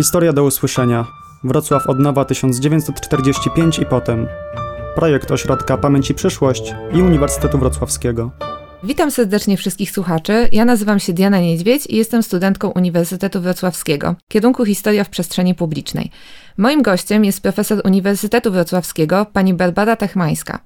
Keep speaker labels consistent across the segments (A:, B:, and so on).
A: Historia do usłyszenia. Wrocław od nowa 1945 i potem. Projekt Ośrodka Pamięć i Przyszłość i Uniwersytetu Wrocławskiego.
B: Witam serdecznie wszystkich słuchaczy. Ja nazywam się Diana Niedźwiedź i jestem studentką Uniwersytetu Wrocławskiego, kierunku Historia w przestrzeni publicznej. Moim gościem jest profesor Uniwersytetu Wrocławskiego, pani Barbara Techmańska.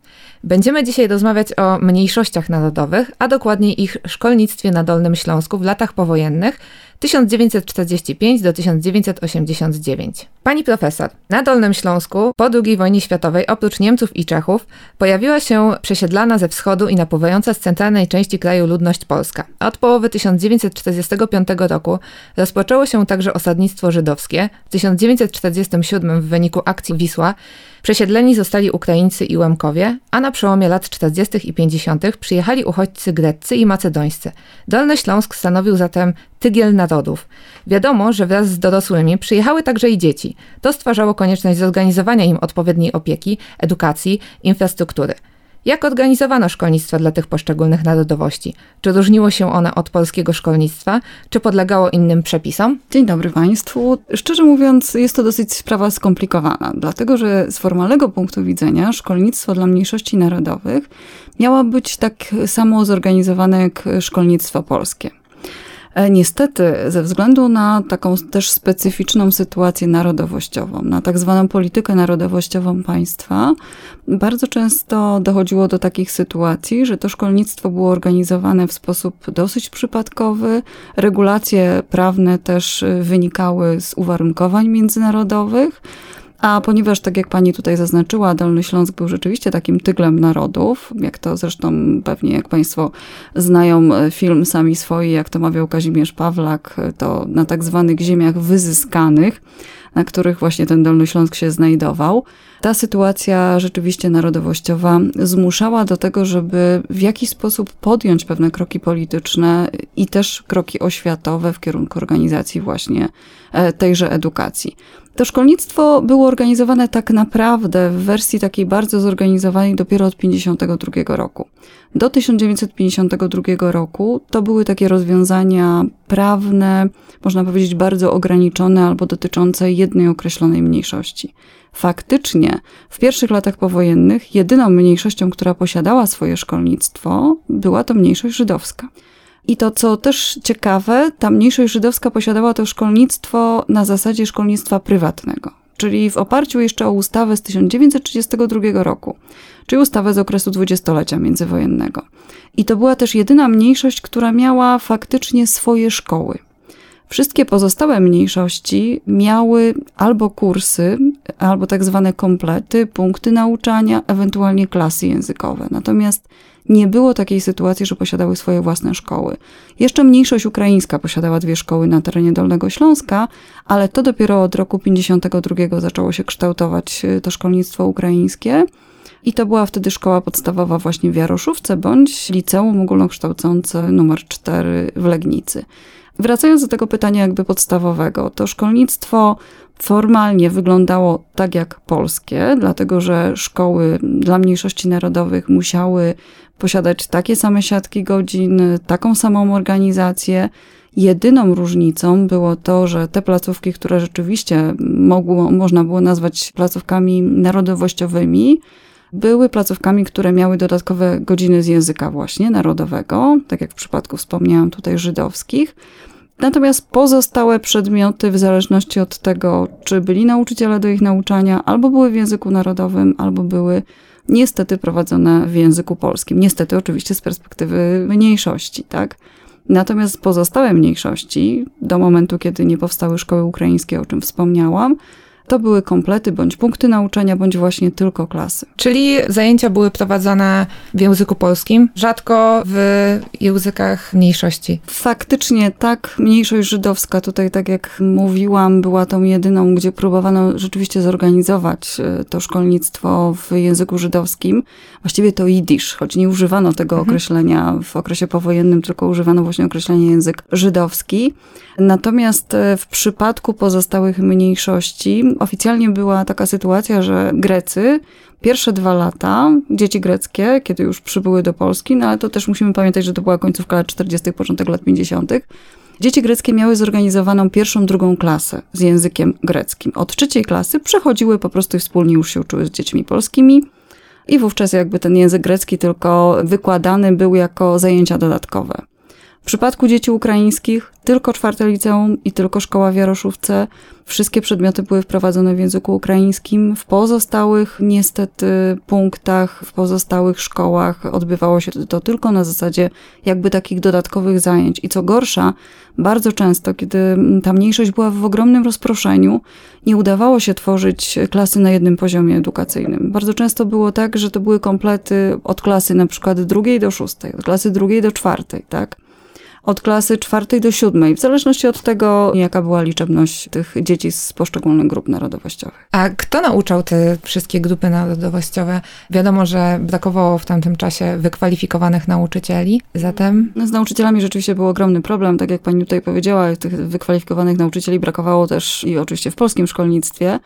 B: Będziemy dzisiaj rozmawiać o mniejszościach narodowych, a dokładniej ich szkolnictwie na Dolnym Śląsku w latach powojennych 1945 do 1989. Pani profesor, na Dolnym Śląsku po II wojnie światowej oprócz Niemców i Czechów pojawiła się przesiedlana ze wschodu i napływająca z centralnej części kraju ludność polska. Od połowy 1945 roku rozpoczęło się także osadnictwo żydowskie. W 1947 w wyniku akcji Wisła Przesiedleni zostali Ukraińcy i Łemkowie, a na przełomie lat 40. i 50. przyjechali uchodźcy greccy i macedońscy. Dolny Śląsk stanowił zatem tygiel narodów. Wiadomo, że wraz z dorosłymi przyjechały także i dzieci. To stwarzało konieczność zorganizowania im odpowiedniej opieki, edukacji, infrastruktury. Jak organizowano szkolnictwo dla tych poszczególnych narodowości? Czy różniło się one od polskiego szkolnictwa, czy podlegało innym przepisom?
C: Dzień dobry Państwu. Szczerze mówiąc, jest to dosyć sprawa skomplikowana, dlatego że z formalnego punktu widzenia szkolnictwo dla mniejszości narodowych miało być tak samo zorganizowane jak szkolnictwo polskie. E, niestety, ze względu na taką też specyficzną sytuację narodowościową, na tak zwaną politykę narodowościową państwa, bardzo często dochodziło do takich sytuacji, że to szkolnictwo było organizowane w sposób dosyć przypadkowy. Regulacje prawne też wynikały z uwarunkowań międzynarodowych. A ponieważ, tak jak pani tutaj zaznaczyła, Dolny Śląsk był rzeczywiście takim tyglem narodów, jak to zresztą pewnie, jak państwo znają e, film Sami Swoi, jak to mawiał Kazimierz Pawlak, e, to na tak zwanych ziemiach wyzyskanych, na których właśnie ten Dolny Śląsk się znajdował. Ta sytuacja rzeczywiście narodowościowa zmuszała do tego, żeby w jakiś sposób podjąć pewne kroki polityczne i też kroki oświatowe w kierunku organizacji właśnie e, tejże edukacji. To szkolnictwo było organizowane tak naprawdę w wersji takiej bardzo zorganizowanej dopiero od 1952 roku. Do 1952 roku to były takie rozwiązania prawne, można powiedzieć bardzo ograniczone albo dotyczące jednej określonej mniejszości. Faktycznie w pierwszych latach powojennych jedyną mniejszością, która posiadała swoje szkolnictwo, była to mniejszość żydowska. I to, co też ciekawe, ta mniejszość żydowska posiadała to szkolnictwo na zasadzie szkolnictwa prywatnego, czyli w oparciu jeszcze o ustawę z 1932 roku, czyli ustawę z okresu dwudziestolecia międzywojennego. I to była też jedyna mniejszość, która miała faktycznie swoje szkoły. Wszystkie pozostałe mniejszości miały albo kursy, albo tak zwane komplety, punkty nauczania, ewentualnie klasy językowe. Natomiast nie było takiej sytuacji, że posiadały swoje własne szkoły. Jeszcze mniejszość ukraińska posiadała dwie szkoły na terenie Dolnego Śląska, ale to dopiero od roku 52 zaczęło się kształtować e, to szkolnictwo ukraińskie. I to była wtedy szkoła podstawowa właśnie w Jaroszówce bądź liceum ogólnokształcące numer 4 w Legnicy. Wracając do tego pytania jakby podstawowego, to szkolnictwo formalnie wyglądało tak jak polskie, dlatego że szkoły dla mniejszości narodowych musiały posiadać takie same siatki godzin, taką samą organizację. Jedyną różnicą było to, że te placówki, które rzeczywiście mogło, można było nazwać placówkami narodowościowymi, były placówkami, które miały dodatkowe godziny z języka właśnie narodowego, tak jak w przypadku wspomniałam tutaj żydowskich. Natomiast pozostałe przedmioty, w zależności od tego, czy byli nauczyciele do ich nauczania, albo były w języku narodowym, albo były niestety prowadzone w języku polskim. Niestety oczywiście z perspektywy mniejszości, tak? Natomiast pozostałe mniejszości, do momentu, kiedy nie powstały szkoły ukraińskie, o czym wspomniałam, to były komplety bądź punkty nauczania, bądź właśnie tylko klasy.
B: Czyli zajęcia były prowadzone w języku polskim, rzadko w językach mniejszości.
C: Faktycznie tak. Mniejszość żydowska, tutaj tak jak mówiłam, była tą jedyną, gdzie próbowano rzeczywiście zorganizować e, to szkolnictwo w języku żydowskim. Właściwie to jidysz, choć nie używano tego mhm. określenia w okresie powojennym, tylko używano właśnie określenia język żydowski. Natomiast e, w przypadku pozostałych mniejszości oficjalnie była taka sytuacja, że Grecy pierwsze dwa lata, dzieci greckie, kiedy już przybyły do Polski, no ale to też musimy pamiętać, że to była końcówka lat 40., początek lat 50., Dzieci greckie miały zorganizowaną pierwszą, drugą klasę z językiem greckim. Od trzeciej klasy przechodziły po prostu i wspólnie już się uczyły z dziećmi polskimi. I wówczas jakby ten język grecki tylko wykładany był jako zajęcia dodatkowe. W przypadku dzieci ukraińskich tylko czwarte liceum i tylko szkoła w Jaroszówce. Wszystkie przedmioty były wprowadzone w języku ukraińskim. W pozostałych niestety punktach, w pozostałych szkołach odbywało się to tylko na zasadzie jakby takich dodatkowych zajęć. I co gorsza, bardzo często, kiedy ta mniejszość była w ogromnym rozproszeniu, nie udawało się tworzyć klasy na jednym poziomie edukacyjnym. Bardzo często było tak, że to były komplety od klasy na przykład drugiej do szóstej, od klasy drugiej do czwartej, tak? Od klasy czwartej do siódmej, w zależności od tego, jaka była liczebność tych dzieci z poszczególnych grup narodowościowych.
B: A kto nauczał te wszystkie grupy narodowościowe? Wiadomo, że brakowało w tamtym czasie wykwalifikowanych nauczycieli, zatem...
C: No, z nauczycielami rzeczywiście był ogromny problem, tak jak pani tutaj powiedziała, tych wykwalifikowanych nauczycieli brakowało też i oczywiście w polskim szkolnictwie.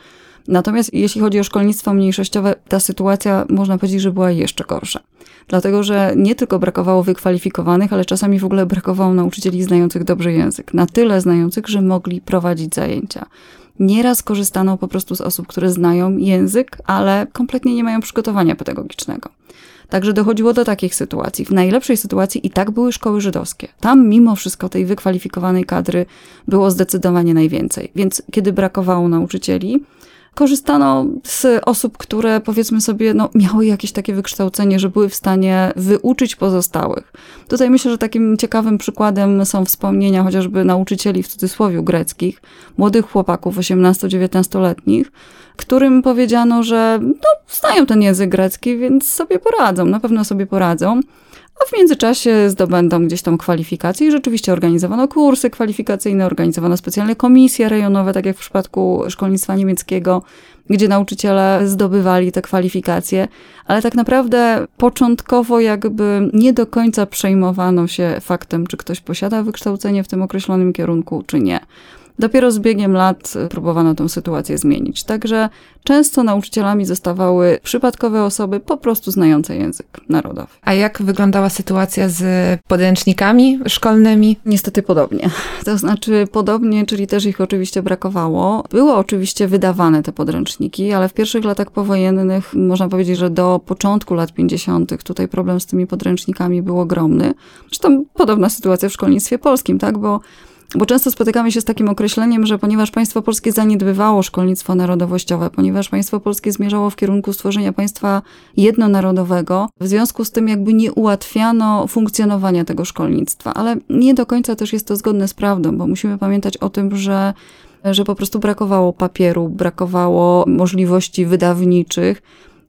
C: Natomiast jeśli chodzi o szkolnictwo mniejszościowe, ta sytuacja można powiedzieć, że była jeszcze gorsza. Dlatego, że nie tylko brakowało wykwalifikowanych, ale czasami w ogóle brakowało nauczycieli znających dobrze język. Na tyle znających, że mogli prowadzić zajęcia. Nieraz korzystano po prostu z osób, które znają język, ale kompletnie nie mają przygotowania pedagogicznego. Także dochodziło do takich sytuacji. W najlepszej sytuacji i tak były szkoły żydowskie. Tam mimo wszystko tej wykwalifikowanej kadry było zdecydowanie najwięcej. Więc kiedy brakowało nauczycieli, korzystano z osób, które powiedzmy sobie, no, miały jakieś takie wykształcenie, że były w stanie wyuczyć pozostałych. Tutaj myślę, że takim ciekawym przykładem są wspomnienia chociażby nauczycieli w cudzysłowie greckich, młodych chłopaków 18-19-letnich, którym powiedziano, że no, znają ten język grecki, więc sobie poradzą, na pewno sobie poradzą. A w międzyczasie zdobędą gdzieś tam kwalifikacje i rzeczywiście organizowano kursy kwalifikacyjne, organizowano specjalne komisje rejonowe, tak jak w przypadku szkolnictwa niemieckiego, gdzie nauczyciele zdobywali te kwalifikacje, ale tak naprawdę początkowo jakby nie do końca przejmowano się faktem, czy ktoś posiada wykształcenie w tym określonym kierunku, czy nie. Dopiero z biegiem lat próbowano tę sytuację zmienić. Także często nauczycielami zostawały przypadkowe osoby po prostu znające język narodowy.
B: A jak wyglądała sytuacja z podręcznikami szkolnymi?
C: Niestety podobnie. To znaczy podobnie, czyli też ich oczywiście brakowało. Były oczywiście wydawane te podręczniki, ale w pierwszych latach powojennych można powiedzieć, że do początku lat 50. tutaj problem z tymi podręcznikami był ogromny. Zresztą podobna sytuacja w szkolnictwie polskim, tak? Bo bo często spotykamy się z takim określeniem, że ponieważ państwo polskie zaniedbywało szkolnictwo narodowościowe, ponieważ państwo polskie zmierzało w kierunku stworzenia państwa jednonarodowego, w związku z tym jakby nie ułatwiano funkcjonowania tego szkolnictwa. Ale nie do końca też jest to zgodne z prawdą, bo musimy pamiętać o tym, że że po prostu brakowało papieru, brakowało możliwości wydawniczych,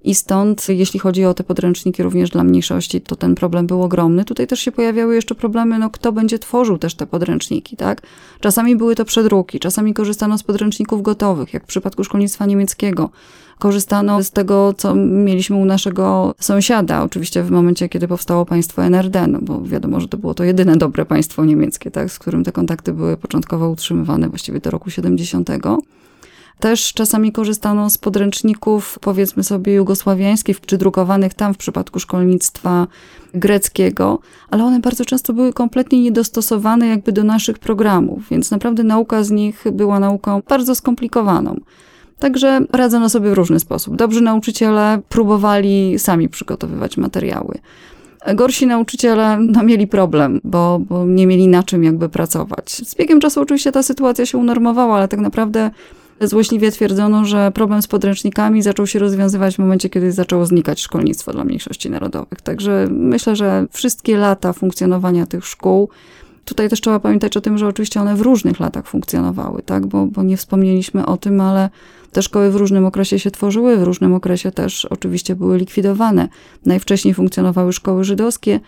C: i stąd, jeśli chodzi o te podręczniki również dla mniejszości, to ten problem był ogromny. Tutaj też się pojawiały jeszcze problemy, no kto będzie tworzył też te podręczniki, tak? Czasami były to przedruki, czasami korzystano z podręczników gotowych, jak w przypadku szkolnictwa niemieckiego. Korzystano z tego, co mieliśmy u naszego sąsiada, oczywiście w momencie, kiedy powstało państwo NRD, no bo wiadomo, że to było to jedyne dobre państwo niemieckie, tak? Z którym te kontakty były początkowo utrzymywane właściwie do roku 70. Też czasami korzystano z podręczników, powiedzmy sobie, jugosławiańskich, czy drukowanych tam w przypadku szkolnictwa greckiego, ale one bardzo często były kompletnie niedostosowane jakby do naszych programów, więc naprawdę nauka z nich była nauką bardzo skomplikowaną. Także radzono sobie w różny sposób. Dobrzy nauczyciele próbowali sami przygotowywać materiały. Gorsi nauczyciele no, mieli problem, bo, bo nie mieli na czym jakby pracować. Z biegiem czasu oczywiście ta sytuacja się unormowała, ale tak naprawdę Złośliwie twierdzono, że problem z podręcznikami zaczął się rozwiązywać w momencie, kiedy zaczęło znikać szkolnictwo dla mniejszości narodowych. Także myślę, że wszystkie lata funkcjonowania tych szkół, tutaj też trzeba pamiętać o tym, że oczywiście one w różnych latach funkcjonowały, tak? bo, bo nie wspomnieliśmy o tym, ale te szkoły w różnym okresie się tworzyły, w różnym okresie też oczywiście były likwidowane. Najwcześniej funkcjonowały szkoły żydowskie,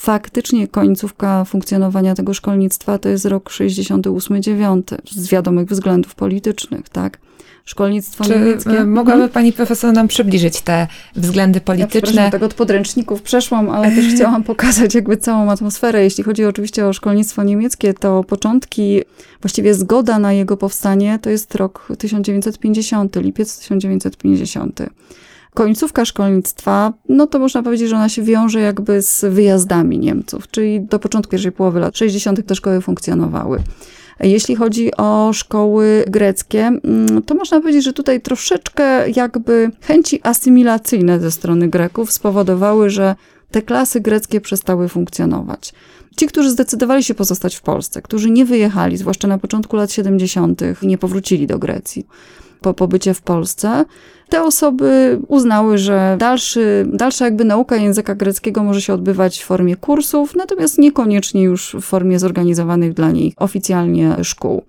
C: faktycznie końcówka funkcjonowania tego szkolnictwa to jest rok 68-9 z wiadomych względów politycznych, tak? Szkolnictwo
B: Czy
C: niemieckie.
B: E, mogłaby mhm. pani profesor nam przybliżyć te względy polityczne?
C: Ja tak od podręczników przeszłam, ale też chciałam pokazać jakby całą atmosferę. Jeśli chodzi oczywiście o szkolnictwo niemieckie, to początki, właściwie zgoda na jego powstanie to jest rok 1950, lipiec 1950. końcówka szkolnictwa, no to można powiedzieć, że ona się wiąże jakby z wyjazdami Niemców, czyli do początku pierwszej połowy lat 60. te szkoły funkcjonowały. Jeśli chodzi o szkoły greckie, mm, to można powiedzieć, że tutaj troszeczkę jakby chęci asymilacyjne ze strony Greków spowodowały, że te klasy greckie przestały funkcjonować. Ci, którzy zdecydowali się pozostać w Polsce, którzy nie wyjechali, zwłaszcza na początku lat 70., nie powrócili do Grecji po pobycie w Polsce, te osoby uznały, że dalszy, dalsza jakby nauka języka greckiego może się odbywać w formie kursów, natomiast niekoniecznie już w formie zorganizowanych dla nich oficjalnie szkół.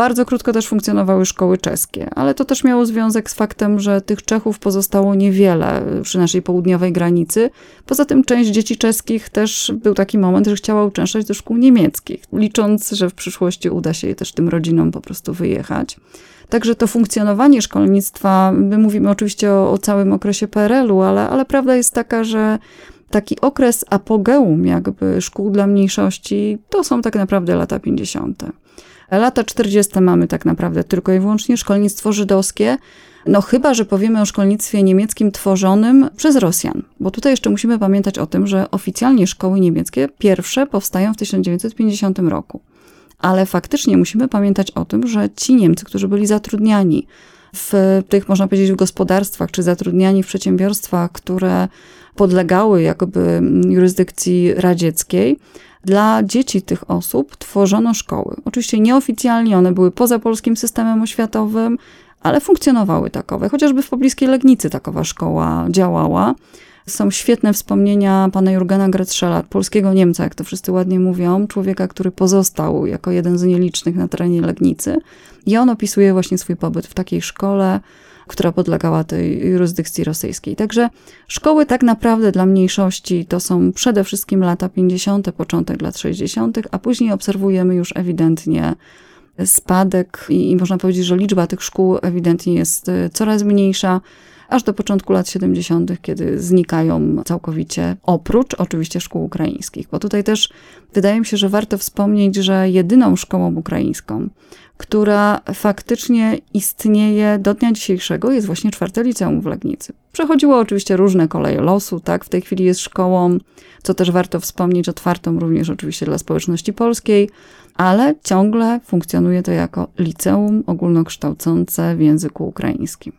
C: Bardzo krótko też funkcjonowały szkoły czeskie, ale to też miało związek z faktem, że tych Czechów pozostało niewiele przy naszej południowej granicy. Poza tym część dzieci czeskich też był taki moment, że chciała uczęszczać do szkół niemieckich, licząc, że w przyszłości uda się też tym rodzinom po prostu wyjechać. Także to funkcjonowanie szkolnictwa, my mówimy oczywiście o, o całym okresie PRL-u, ale, ale prawda jest taka, że taki okres apogeum jakby szkół dla mniejszości to są tak naprawdę lata 50. Lata 40. mamy tak naprawdę tylko i wyłącznie szkolnictwo żydowskie, no chyba, że powiemy o szkolnictwie niemieckim tworzonym przez Rosjan, bo tutaj jeszcze musimy pamiętać o tym, że oficjalnie szkoły niemieckie pierwsze powstają w 1950 roku. Ale faktycznie musimy pamiętać o tym, że ci Niemcy, którzy byli zatrudniani w tych, można powiedzieć, w gospodarstwach, czy zatrudniani w przedsiębiorstwach, które podlegały jakby jurysdykcji radzieckiej, dla dzieci tych osób tworzono szkoły. Oczywiście nieoficjalnie one były poza polskim systemem oświatowym, ale funkcjonowały takowe. Chociażby w pobliskiej Legnicy takowa szkoła działała. Są świetne wspomnienia pana Jurgena Gretschela, polskiego Niemca, jak to wszyscy ładnie mówią, człowieka, który pozostał jako jeden z nielicznych na terenie Legnicy. I on opisuje właśnie swój pobyt w takiej szkole, która podlegała tej jurysdykcji rosyjskiej. Także szkoły tak naprawdę dla mniejszości to są przede wszystkim lata 50., początek lat 60., a później obserwujemy już ewidentnie spadek i, i można powiedzieć, że liczba tych szkół ewidentnie jest y, coraz mniejsza aż do początku lat 70., kiedy znikają całkowicie, oprócz oczywiście szkół ukraińskich. Bo tutaj też wydaje mi się, że warto wspomnieć, że jedyną szkołą ukraińską, która faktycznie istnieje do dnia dzisiejszego, jest właśnie czwarte liceum w Legnicy. Przechodziło oczywiście różne koleje losu, tak? W tej chwili jest szkołą, co też warto wspomnieć, otwartą również oczywiście dla społeczności polskiej, ale ciągle funkcjonuje to jako liceum ogólnokształcące w języku ukraińskim.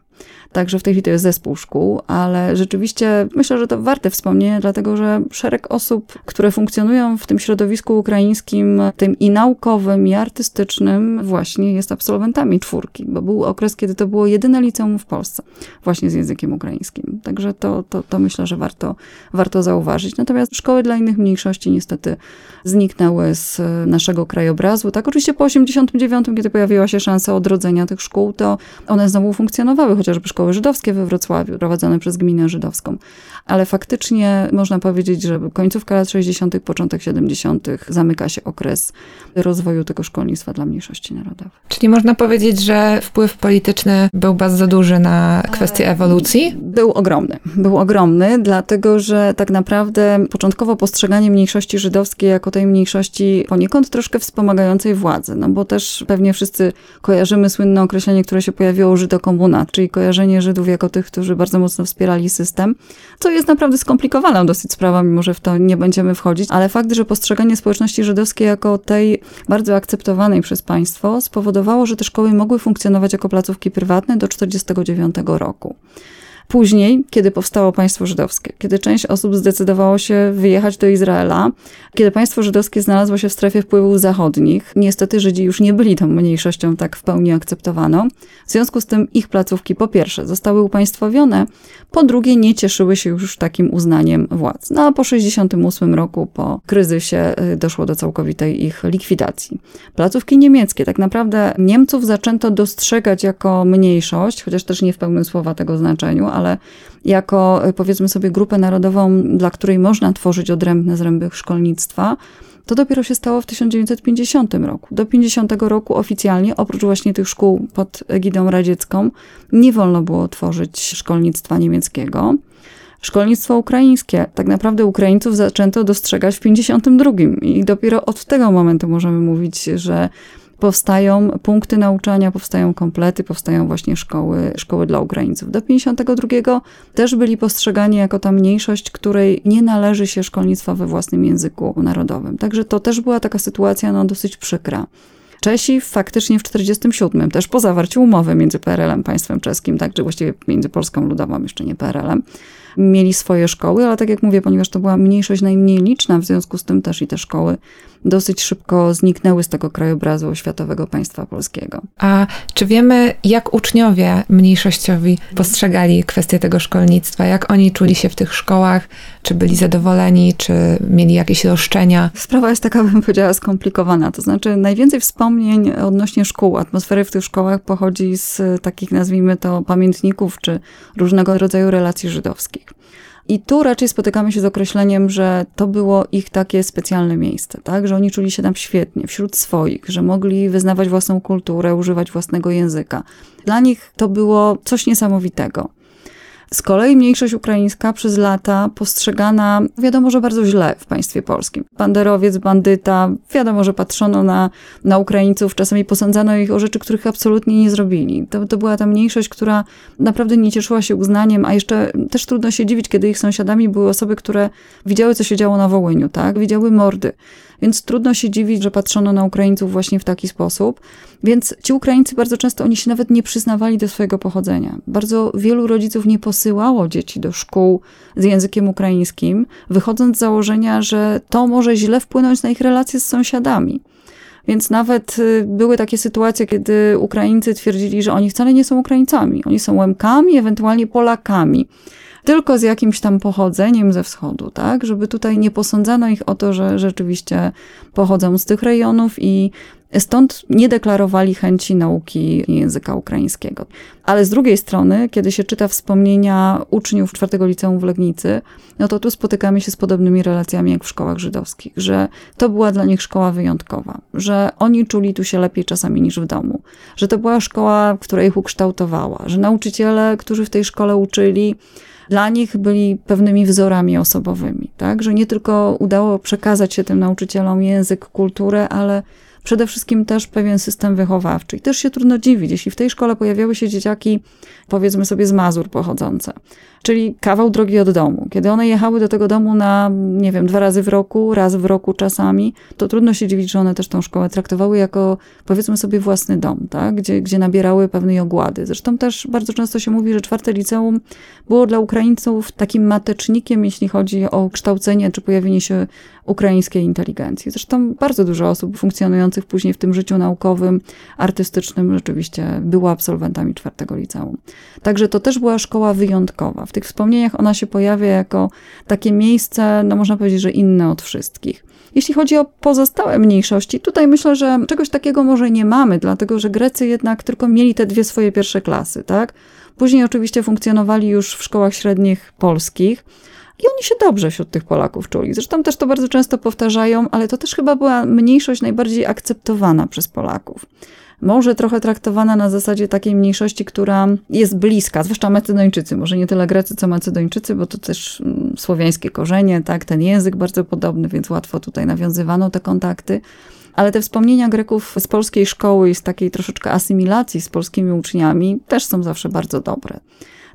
C: Także w tej chwili to jest zespół szkół, ale rzeczywiście myślę, że to warte wspomnienia, dlatego że szereg osób, które funkcjonują w tym środowisku ukraińskim, tym i naukowym, i artystycznym, właśnie jest absolwentami czwórki, bo był okres, kiedy to było jedyne liceum w Polsce, właśnie z językiem ukraińskim. Także to, to, to myślę, że warto, warto zauważyć. Natomiast szkoły dla innych mniejszości niestety zniknęły z naszego krajobrazu. Tak, oczywiście po 89, kiedy pojawiła się szansa odrodzenia tych szkół, to one znowu funkcjonowały, chociażby szkoły żydowskie we Wrocławiu, prowadzone przez gminę żydowską. Ale faktycznie można powiedzieć, że końcówka lat 60., początek 70. zamyka się okres rozwoju tego szkolnictwa dla mniejszości narodowych.
B: Czyli można powiedzieć, że wpływ polityczny był bardzo duży na kwestię ewolucji?
C: Był ogromny. Był ogromny, dlatego że tak naprawdę początkowo postrzeganie mniejszości żydowskiej jako tej mniejszości poniekąd troszkę wspomagającej władzy, no bo też pewnie wszyscy kojarzymy słynne określenie, które się pojawiło żydokomuna, czyli kojarzenie Żydów jako tych, którzy bardzo mocno wspierali system, co jest naprawdę skomplikowaną dosyć sprawą, mimo że w to nie będziemy wchodzić, ale fakt, że postrzeganie społeczności żydowskiej jako tej bardzo akceptowanej przez państwo spowodowało, że te szkoły mogły funkcjonować jako placówki prywatne do 1949 roku. Później, kiedy powstało państwo żydowskie, kiedy część osób zdecydowało się wyjechać do Izraela, kiedy państwo żydowskie znalazło się w strefie wpływów zachodnich, niestety Żydzi już nie byli tą mniejszością tak w pełni akceptowaną. W związku z tym ich placówki po pierwsze zostały upaństwowione, po drugie nie cieszyły się już takim uznaniem władz. No a po 68 roku, po kryzysie, y, doszło do całkowitej ich likwidacji. Placówki niemieckie, tak naprawdę Niemców zaczęto dostrzegać jako mniejszość, chociaż też nie w pełnym słowa tego znaczeniu, ale jako powiedzmy sobie grupę narodową, dla której można tworzyć odrębne zręby szkolnictwa, to dopiero się stało w 1950 roku. Do 50 roku oficjalnie, oprócz właśnie tych szkół pod egidą radziecką, nie wolno było tworzyć szkolnictwa niemieckiego. Szkolnictwo ukraińskie, tak naprawdę Ukraińców zaczęto dostrzegać w 52 i dopiero od tego momentu możemy mówić, że powstają punkty nauczania, powstają komplety, powstają właśnie szkoły, szkoły dla Ukraińców. Do 52 też byli postrzegani jako ta mniejszość, której nie należy się szkolnictwa we własnym języku narodowym. Także to też była taka sytuacja no, dosyć przykra. Czesi faktycznie w 1947, też po zawarciu umowy między PRL-em, państwem czeskim, tak, czy właściwie między Polską Ludową, jeszcze nie PRL-em, mieli swoje szkoły, ale tak jak mówię, ponieważ to była mniejszość najmniej liczna, w związku z tym też i te szkoły dosyć szybko zniknęły z tego krajobrazu światowego państwa polskiego.
B: A czy wiemy, jak uczniowie mniejszościowi postrzegali kwestię tego szkolnictwa? Jak oni czuli się w tych szkołach? Czy byli zadowoleni, czy mieli jakieś roszczenia?
C: Sprawa jest taka, bym powiedziała, skomplikowana. To znaczy, najwięcej wspomnień odnośnie szkół, atmosfery w tych szkołach pochodzi z takich, nazwijmy to, pamiętników, czy różnego rodzaju relacji żydowskich. I tu raczej spotykamy się z określeniem, że to było ich takie specjalne miejsce, tak? że oni czuli się tam świetnie, wśród swoich, że mogli wyznawać własną kulturę, używać własnego języka. Dla nich to było coś niesamowitego. Z kolei mniejszość ukraińska przez lata postrzegana, wiadomo, że bardzo źle w państwie polskim. Banderowiec, bandyta, wiadomo, że patrzono na, na Ukraińców, czasami posądzano ich o rzeczy, których absolutnie nie zrobili. To, to była ta mniejszość, która naprawdę nie cieszyła się uznaniem, a jeszcze też trudno się dziwić, kiedy ich sąsiadami były osoby, które widziały, co się działo na Wołyniu, tak? Widziały mordy. Więc trudno się dziwić, że patrzono na Ukraińców właśnie w taki sposób. Więc ci Ukraińcy bardzo często oni się nawet nie przyznawali do swojego pochodzenia. Bardzo wielu rodziców nie posyłało dzieci do szkół z językiem ukraińskim, wychodząc z założenia, że to może źle wpłynąć na ich relacje z sąsiadami. Więc nawet y, były takie sytuacje, kiedy Ukraińcy twierdzili, że oni wcale nie są Ukraińcami. Oni są Łemkami, ewentualnie Polakami tylko z jakimś tam pochodzeniem ze wschodu, tak? Żeby tutaj nie posądzano ich o to, że rzeczywiście pochodzą z tych rejonów i Stąd nie deklarowali chęci nauki języka ukraińskiego. Ale z drugiej strony, kiedy się czyta wspomnienia uczniów czwartego liceum w Legnicy, no to tu spotykamy się z podobnymi relacjami jak w szkołach żydowskich, że to była dla nich szkoła wyjątkowa, że oni czuli tu się lepiej czasami niż w domu, że to była szkoła, która ich ukształtowała, że nauczyciele, którzy w tej szkole uczyli, dla nich byli pewnymi wzorami osobowymi, tak? Że nie tylko udało przekazać się tym nauczycielom język, kulturę, ale przede wszystkim też pewien system wychowawczy. I też się trudno dziwić, jeśli w tej szkole pojawiały się dzieciaki, powiedzmy sobie z Mazur pochodzące, czyli kawał drogi od domu. Kiedy one jechały do tego domu na, nie wiem, dwa razy w roku, raz w roku czasami, to trudno się dziwić, że one też tą szkołę traktowały jako, powiedzmy sobie, własny dom, tak? gdzie, gdzie nabierały pewnej ogłady. Zresztą też bardzo często się mówi, że czwarte liceum było dla Ukraińców takim matecznikiem, jeśli chodzi o kształcenie czy pojawienie się ukraińskiej inteligencji. Zresztą bardzo dużo osób funkcjonujących później w tym życiu naukowym, artystycznym rzeczywiście było absolwentami czwartego liceum. Także to też była szkoła wyjątkowa. W tych wspomnieniach ona się pojawia jako takie miejsce, no można powiedzieć, że inne od wszystkich. Jeśli chodzi o pozostałe mniejszości, tutaj myślę, że czegoś takiego może nie mamy, dlatego że Grecy jednak tylko mieli te dwie swoje pierwsze klasy, tak? Później oczywiście funkcjonowali już w szkołach średnich polskich. I oni się dobrze wśród tych Polaków czuli. Zresztą też to bardzo często powtarzają, ale to też chyba była mniejszość najbardziej akceptowana przez Polaków może trochę traktowana na zasadzie takiej mniejszości, która jest bliska, zwłaszcza Macedończycy, może nie tyle Grecy, co Macedończycy, bo to też mm, słowiańskie korzenie, tak, ten język bardzo podobny, więc łatwo tutaj nawiązywano te kontakty. Ale te wspomnienia Greków z polskiej szkoły i z takiej troszeczkę asymilacji z polskimi uczniami też są zawsze bardzo dobre.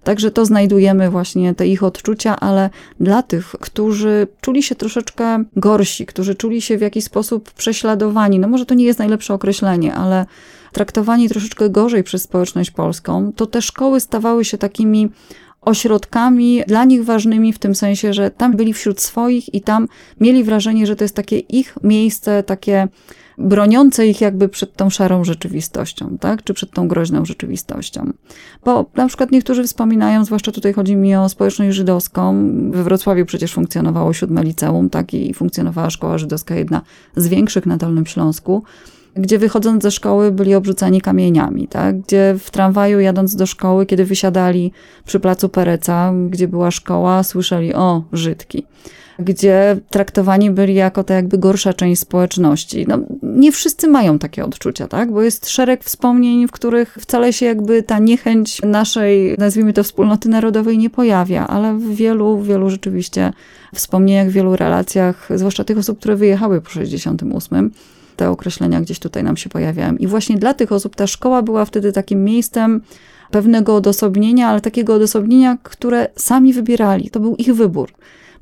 C: Także to znajdujemy właśnie te ich odczucia, ale dla tych, którzy czuli się troszeczkę gorsi, którzy czuli się w jakiś sposób prześladowani, no może to nie jest najlepsze określenie, ale traktowani troszeczkę gorzej przez społeczność polską, to te szkoły stawały się takimi ośrodkami dla nich ważnymi w tym sensie, że tam byli wśród swoich i tam mieli wrażenie, że to jest takie ich miejsce, takie broniące ich jakby przed tą szarą rzeczywistością, tak? czy przed tą groźną rzeczywistością. Bo na przykład niektórzy wspominają, zwłaszcza tutaj chodzi mi o społeczność żydowską, we Wrocławiu przecież funkcjonowało siódme liceum, tak? i funkcjonowała szkoła żydowska, jedna z większych na Dolnym Śląsku, gdzie wychodząc ze szkoły byli obrzucani kamieniami, tak? gdzie w tramwaju jadąc do szkoły, kiedy wysiadali przy placu Pereca, gdzie była szkoła, słyszeli o, Żydki gdzie traktowani byli jako ta jakby gorsza część społeczności. No, nie wszyscy mają takie odczucia, tak? Bo jest szereg wspomnień, w których wcale się jakby ta niechęć naszej, nazwijmy to wspólnoty narodowej nie pojawia, ale w wielu, wielu rzeczywiście wspomnieniach, w wielu relacjach, zwłaszcza tych osób, które wyjechały po 68, te określenia gdzieś tutaj nam się pojawiają. I właśnie dla tych osób ta szkoła była wtedy takim miejscem pewnego odosobnienia, ale takiego odosobnienia, które sami wybierali. To był ich wybór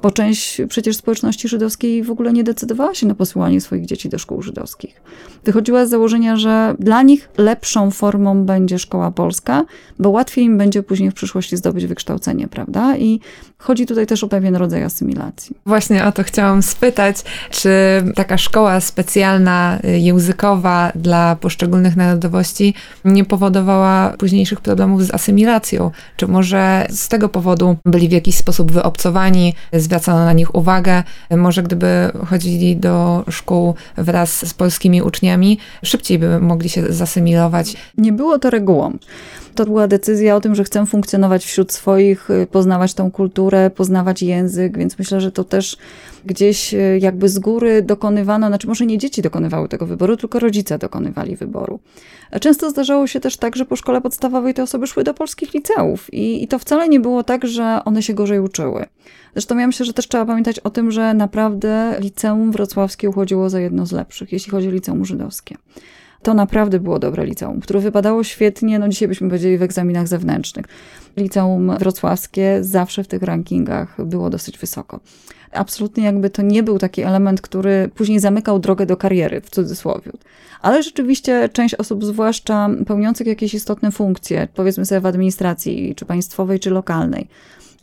C: bo część przecież społeczności żydowskiej w ogóle nie decydowała się na posyłanie swoich dzieci do szkół żydowskich. Wychodziła z założenia, że dla nich lepszą formą będzie szkoła polska, bo łatwiej im będzie później w przyszłości zdobyć wykształcenie, prawda? I chodzi tutaj też o pewien rodzaj asymilacji.
B: Właśnie o to chciałam spytać, czy taka szkoła specjalna, y, językowa dla poszczególnych narodowości nie powodowała późniejszych problemów z asymilacją? Czy może z tego powodu byli w jakiś sposób wyobcowani, zwracano na nich uwagę. Może gdyby chodzili do szkół wraz z polskimi uczniami, szybciej by mogli się zasymilować.
C: Nie było to regułą. To była decyzja o tym, że chcę funkcjonować wśród swoich, y, poznawać tą kulturę, poznawać język, więc myślę, że to też gdzieś y, jakby z góry dokonywano, znaczy może nie dzieci dokonywały tego wyboru, tylko rodzice dokonywali wyboru. Często zdarzało się też tak, że po szkole podstawowej te osoby szły do polskich liceów i, i to wcale nie było tak, że one się gorzej uczyły. Zresztą ja myślę, że też trzeba pamiętać o tym, że naprawdę liceum wrocławskie uchodziło za jedno z lepszych, jeśli chodzi o liceum żydowskie. To naprawdę było dobre liceum, które wypadało świetnie, no dzisiaj byśmy powiedzieli w egzaminach zewnętrznych. Liceum wrocławskie zawsze w tych rankingach było dosyć wysoko. Absolutnie jakby to nie był taki element, który później zamykał drogę do kariery, w cudzysłowie. Ale rzeczywiście część osób, zwłaszcza pełniących jakieś istotne funkcje, powiedzmy sobie w administracji, czy państwowej, czy lokalnej,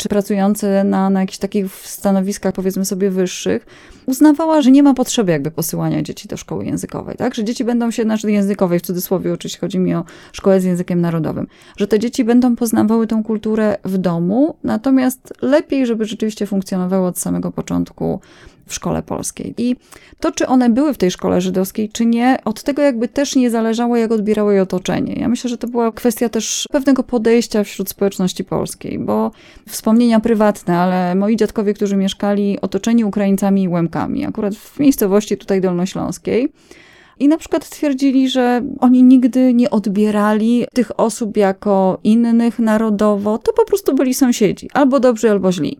C: czy pracujący na, na jakichś takich stanowiskach, powiedzmy sobie, wyższych, uznawała, że nie ma potrzeby jakby posyłania dzieci do szkoły językowej, tak? Że dzieci będą się, znaczy językowej, w cudzysłowie oczywiście chodzi mi o szkołę z językiem narodowym, że te dzieci będą poznawały tą kulturę w domu, natomiast lepiej, żeby rzeczywiście funkcjonowały od samego początku w szkole polskiej. I to, czy one były w tej szkole żydowskiej, czy nie, od tego jakby też nie zależało, jak odbierało je otoczenie. Ja myślę, że to była kwestia też pewnego podejścia wśród społeczności polskiej, bo wspomnienia prywatne, ale moi dziadkowie, którzy mieszkali otoczeni Ukraińcami i Łemkami, akurat w miejscowości tutaj dolnośląskiej, i na przykład twierdzili, że oni nigdy nie odbierali tych osób jako innych narodowo, to po prostu byli sąsiedzi, albo dobrzy, albo źli.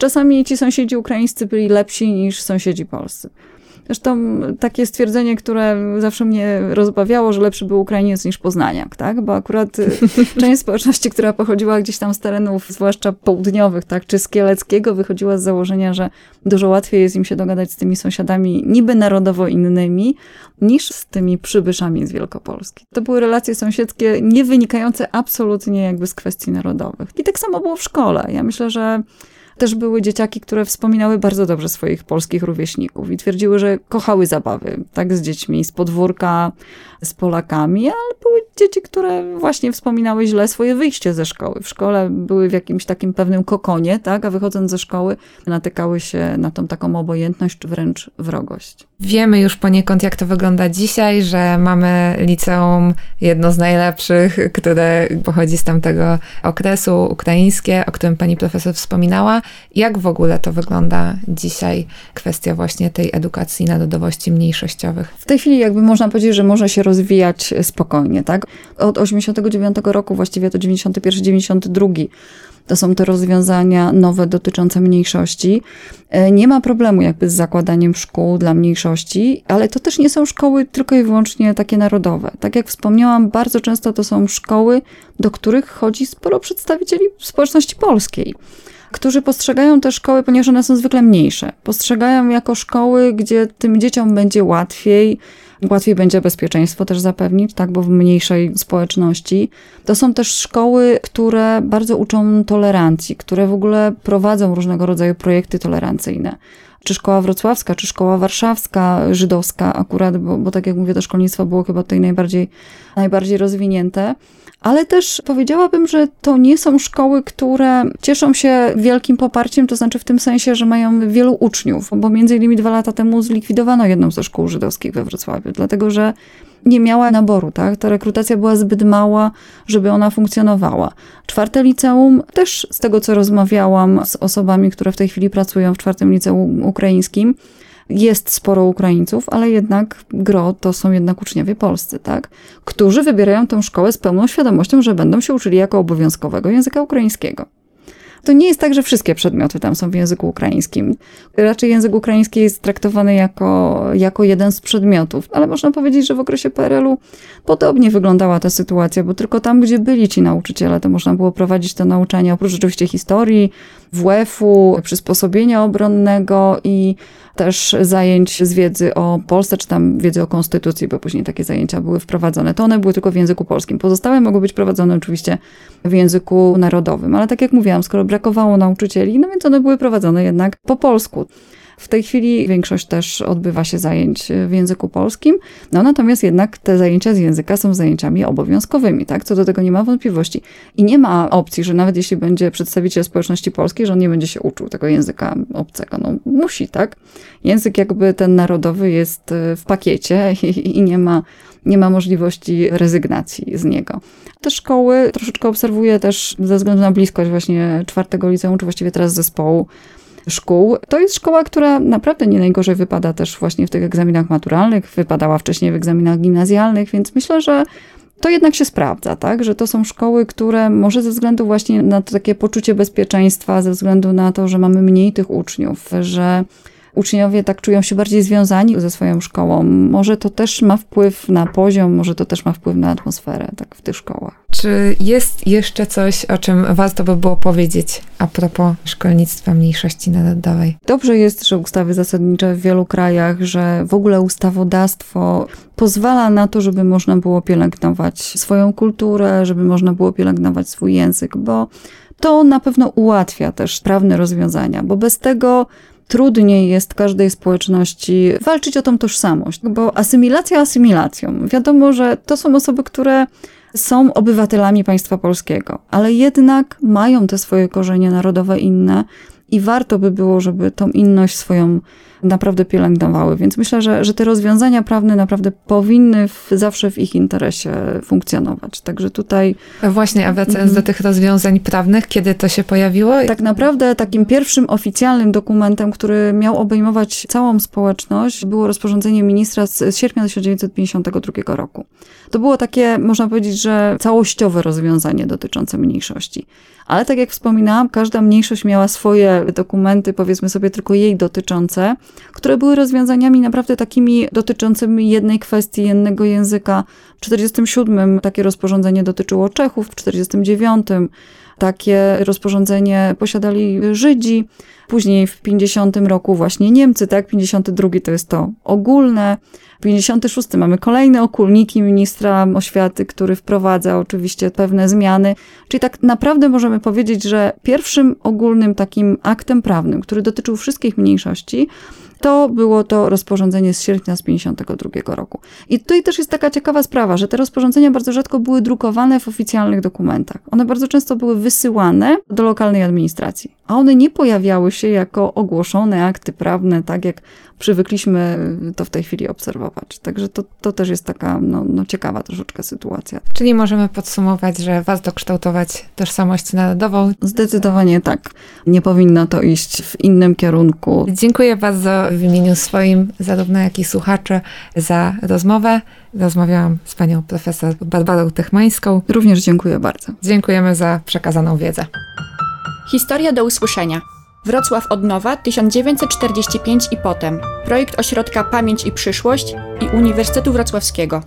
C: Czasami ci sąsiedzi ukraińscy byli lepsi niż sąsiedzi polscy. Zresztą takie stwierdzenie, które zawsze mnie rozbawiało, że lepszy był Ukrainiec niż Poznaniak, tak? Bo akurat y, część społeczności, która pochodziła gdzieś tam z terenów, zwłaszcza południowych, tak, czy z Kieleckiego, wychodziła z założenia, że dużo łatwiej jest im się dogadać z tymi sąsiadami niby narodowo innymi, niż z tymi przybyszami z Wielkopolski. To były relacje sąsiedzkie nie wynikające absolutnie jakby z kwestii narodowych. I tak samo było w szkole. Ja myślę, że też były dzieciaki, które wspominały bardzo dobrze swoich polskich rówieśników i twierdziły, że kochały zabawy, tak, z dziećmi, z podwórka, z Polakami, ale były dzieci, które właśnie wspominały źle swoje wyjście ze szkoły. W szkole były w jakimś takim pewnym kokonie, tak, a wychodząc ze szkoły natykały się na tą taką obojętność, wręcz wrogość.
B: Wiemy już poniekąd, jak to wygląda dzisiaj, że mamy liceum jedno z najlepszych, które pochodzi z tamtego okresu, ukraińskie, o którym pani profesor wspominała. Jak w ogóle to wygląda dzisiaj, kwestia właśnie tej edukacji narodowości mniejszościowych?
C: W tej chwili jakby można powiedzieć, że może się rozwijać spokojnie, tak? Od 89 roku, właściwie to 91, 92 to są te rozwiązania nowe dotyczące mniejszości. E, nie ma problemu jakby z zakładaniem szkół dla mniejszości, ale to też nie są szkoły tylko i wyłącznie takie narodowe. Tak jak wspomniałam, bardzo często to są szkoły, do których chodzi sporo przedstawicieli społeczności polskiej którzy postrzegają te szkoły, ponieważ one są zwykle mniejsze, postrzegają jako szkoły, gdzie tym dzieciom będzie łatwiej, łatwiej będzie bezpieczeństwo też zapewnić, tak, bo w mniejszej społeczności. To są też szkoły, które bardzo uczą tolerancji, które w ogóle prowadzą różnego rodzaju projekty tolerancyjne czy szkoła wrocławska, czy szkoła warszawska, żydowska akurat, bo, bo tak jak mówię, to szkolnictwo było chyba tutaj najbardziej, najbardziej rozwinięte. Ale też powiedziałabym, że to nie są szkoły, które cieszą się wielkim poparciem, to znaczy w tym sensie, że mają wielu uczniów, bo między innymi dwa lata temu zlikwidowano jedną ze szkół żydowskich we Wrocławiu, dlatego że nie miała naboru, tak? Ta rekrutacja była zbyt mała, żeby ona funkcjonowała. Czwarte liceum, też z tego co rozmawiałam z osobami, które w tej chwili pracują w czwartym liceum ukraińskim, jest sporo Ukraińców, ale jednak gro to są jednak uczniowie polscy, tak? Którzy wybierają tę szkołę z pełną świadomością, że będą się uczyli jako obowiązkowego języka ukraińskiego. To nie jest tak, że wszystkie przedmioty tam są w języku ukraińskim. Raczej język ukraiński jest traktowany jako, jako jeden z przedmiotów, ale można powiedzieć, że w okresie PRL-u podobnie wyglądała ta sytuacja, bo tylko tam, gdzie byli ci nauczyciele, to można było prowadzić to nauczanie, oprócz oczywiście historii, WF-u, przysposobienia obronnego i też zajęć z wiedzy o Polsce, czy tam wiedzy o konstytucji, bo później takie zajęcia były wprowadzone. To one były tylko w języku polskim. Pozostałe mogły być prowadzone oczywiście w języku narodowym, ale tak jak mówiłam, skoro brakowało nauczycieli, no więc one były prowadzone jednak po polsku. W tej chwili większość też odbywa się zajęć w języku polskim, no natomiast jednak te zajęcia z języka są zajęciami obowiązkowymi, tak? Co do tego nie ma wątpliwości. I nie ma opcji, że nawet jeśli będzie przedstawiciel społeczności polskiej, że on nie będzie się uczył tego języka obcego. No musi, tak? Język jakby ten narodowy jest e, w pakiecie i, i nie ma nie ma możliwości rezygnacji z niego. Te szkoły troszeczkę obserwuję też ze względu na bliskość właśnie czwartego liceum, czy właściwie teraz zespołu szkół. To jest szkoła, która naprawdę nie najgorzej wypada też właśnie w tych egzaminach maturalnych, wypadała wcześniej w egzaminach gimnazjalnych, więc myślę, że to jednak się sprawdza, tak? Że to są szkoły, które może ze względu właśnie na to takie poczucie bezpieczeństwa, ze względu na to, że mamy mniej tych uczniów, że uczniowie tak czują się bardziej związani ze swoją szkołą. Może to też ma wpływ na poziom, może to też ma wpływ na atmosferę tak w tych szkołach.
B: Czy jest jeszcze coś, o czym warto by było powiedzieć a propos szkolnictwa mniejszości narodowej?
C: Dobrze jest, że ustawy zasadnicze w wielu krajach, że w ogóle ustawodawstwo pozwala na to, żeby można było pielęgnować swoją kulturę, żeby można było pielęgnować swój język, bo to na pewno ułatwia też prawne rozwiązania, bo bez tego trudniej jest każdej społeczności walczyć o tą tożsamość, bo asymilacja asymilacją. Wiadomo, że to są osoby, które są obywatelami państwa polskiego, ale jednak mają te swoje korzenie narodowe inne i warto by było, żeby tą inność swoją naprawdę pielęgnowały. Więc myślę, że, że te rozwiązania prawne naprawdę powinny w, zawsze w ich interesie funkcjonować. Także tutaj.
B: Właśnie, a wracając do tych rozwiązań prawnych, kiedy to się pojawiło?
C: Tak naprawdę takim pierwszym oficjalnym dokumentem, który miał obejmować całą społeczność, było rozporządzenie ministra z, z sierpnia 1952 roku. To było takie, można powiedzieć, że całościowe rozwiązanie dotyczące mniejszości. Ale tak jak wspominałam, każda mniejszość miała swoje dokumenty, powiedzmy sobie tylko jej dotyczące, które były rozwiązaniami naprawdę takimi dotyczącymi jednej kwestii, jednego języka. W 1947 takie rozporządzenie dotyczyło Czechów, w 1949 takie rozporządzenie posiadali Żydzi, później w 50 roku właśnie Niemcy, tak? 52 to jest to ogólne. 56 mamy kolejne okulniki ministra oświaty, który wprowadza oczywiście pewne zmiany. Czyli tak naprawdę możemy powiedzieć, że pierwszym ogólnym takim aktem prawnym, który dotyczył wszystkich mniejszości, to było to rozporządzenie z sierpnia z 52 roku. I tutaj też jest taka ciekawa sprawa, że te rozporządzenia bardzo rzadko były drukowane w oficjalnych dokumentach. One bardzo często były wysyłane do lokalnej administracji, a one nie pojawiały się jako ogłoszone akty prawne, tak jak przywykliśmy to w tej chwili obserwować. Także to, to też jest taka no, no ciekawa troszeczkę sytuacja.
B: Czyli możemy podsumować, że warto kształtować tożsamość narodową?
C: Zdecydowanie tak. Nie powinno to iść w innym kierunku.
B: Dziękuję bardzo w imieniu swoim, zarówno jak i słuchaczy, za rozmowę. Rozmawiałam z panią profesor Barbarą Techmańską.
C: Również dziękuję bardzo.
B: Dziękujemy za przekazaną wiedzę.
D: Historia do usłyszenia. Wrocław od nowa 1945 i potem. Projekt Ośrodka Pamięć i Przyszłość i Uniwersytetu Wrocławskiego.